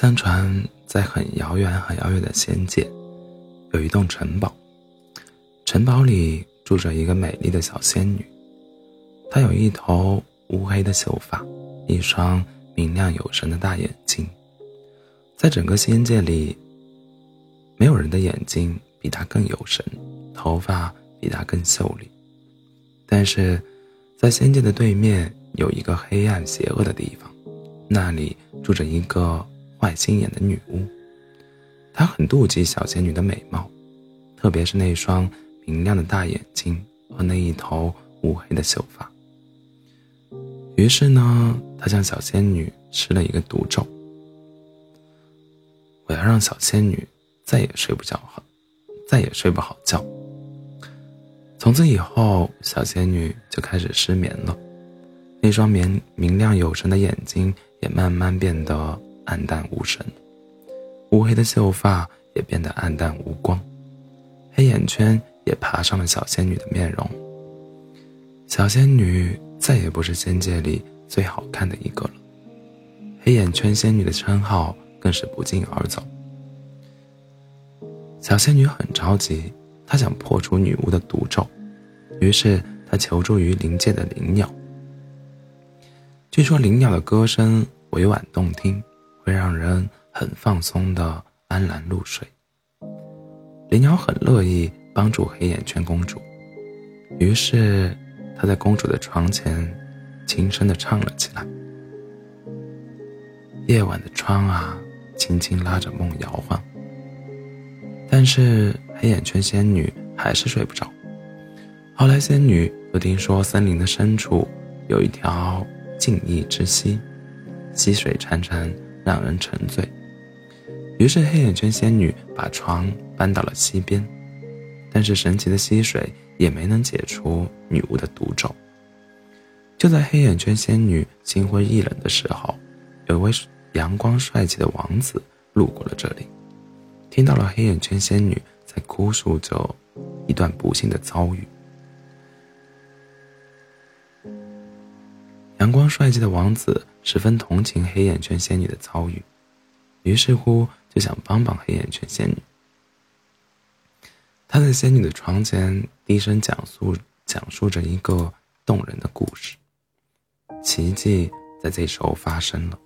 相传，在很遥远、很遥远的仙界，有一栋城堡。城堡里住着一个美丽的小仙女，她有一头乌黑的秀发，一双明亮有神的大眼睛。在整个仙界里，没有人的眼睛比她更有神，头发比她更秀丽。但是，在仙界的对面有一个黑暗邪恶的地方，那里住着一个。坏心眼的女巫，她很妒忌小仙女的美貌，特别是那双明亮的大眼睛和那一头乌黑的秀发。于是呢，她向小仙女施了一个毒咒：“我要让小仙女再也睡不着好，再也睡不好觉。”从此以后，小仙女就开始失眠了，那双明明亮有神的眼睛也慢慢变得。暗淡无神，乌黑的秀发也变得暗淡无光，黑眼圈也爬上了小仙女的面容。小仙女再也不是仙界里最好看的一个了，黑眼圈仙女的称号更是不胫而走。小仙女很着急，她想破除女巫的毒咒，于是她求助于灵界的灵鸟。据说灵鸟的歌声委婉动听。会让人很放松的安然入睡。灵鸟很乐意帮助黑眼圈公主，于是她在公主的床前轻声的唱了起来：“夜晚的窗啊，轻轻拉着梦摇晃。”但是黑眼圈仙女还是睡不着。后来仙女又听说森林的深处有一条静谧之溪，溪水潺潺。让人沉醉。于是黑眼圈仙女把床搬到了溪边，但是神奇的溪水也没能解除女巫的毒咒。就在黑眼圈仙女心灰意冷的时候，有位阳光帅气的王子路过了这里，听到了黑眼圈仙女在哭诉着一段不幸的遭遇。阳光帅气的王子十分同情黑眼圈仙女的遭遇，于是乎就想帮帮黑眼圈仙女。他在仙女的床前低声讲述讲述着一个动人的故事。奇迹在这时候发生了，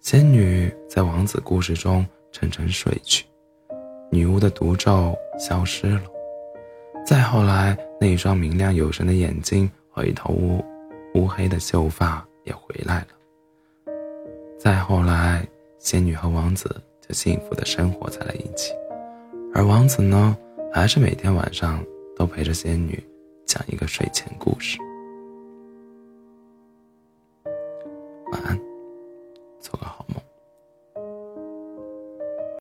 仙女在王子故事中沉沉睡去，女巫的毒咒消失了。再后来，那一双明亮有神的眼睛和一头乌。乌黑的秀发也回来了。再后来，仙女和王子就幸福的生活在了一起，而王子呢，还是每天晚上都陪着仙女讲一个睡前故事。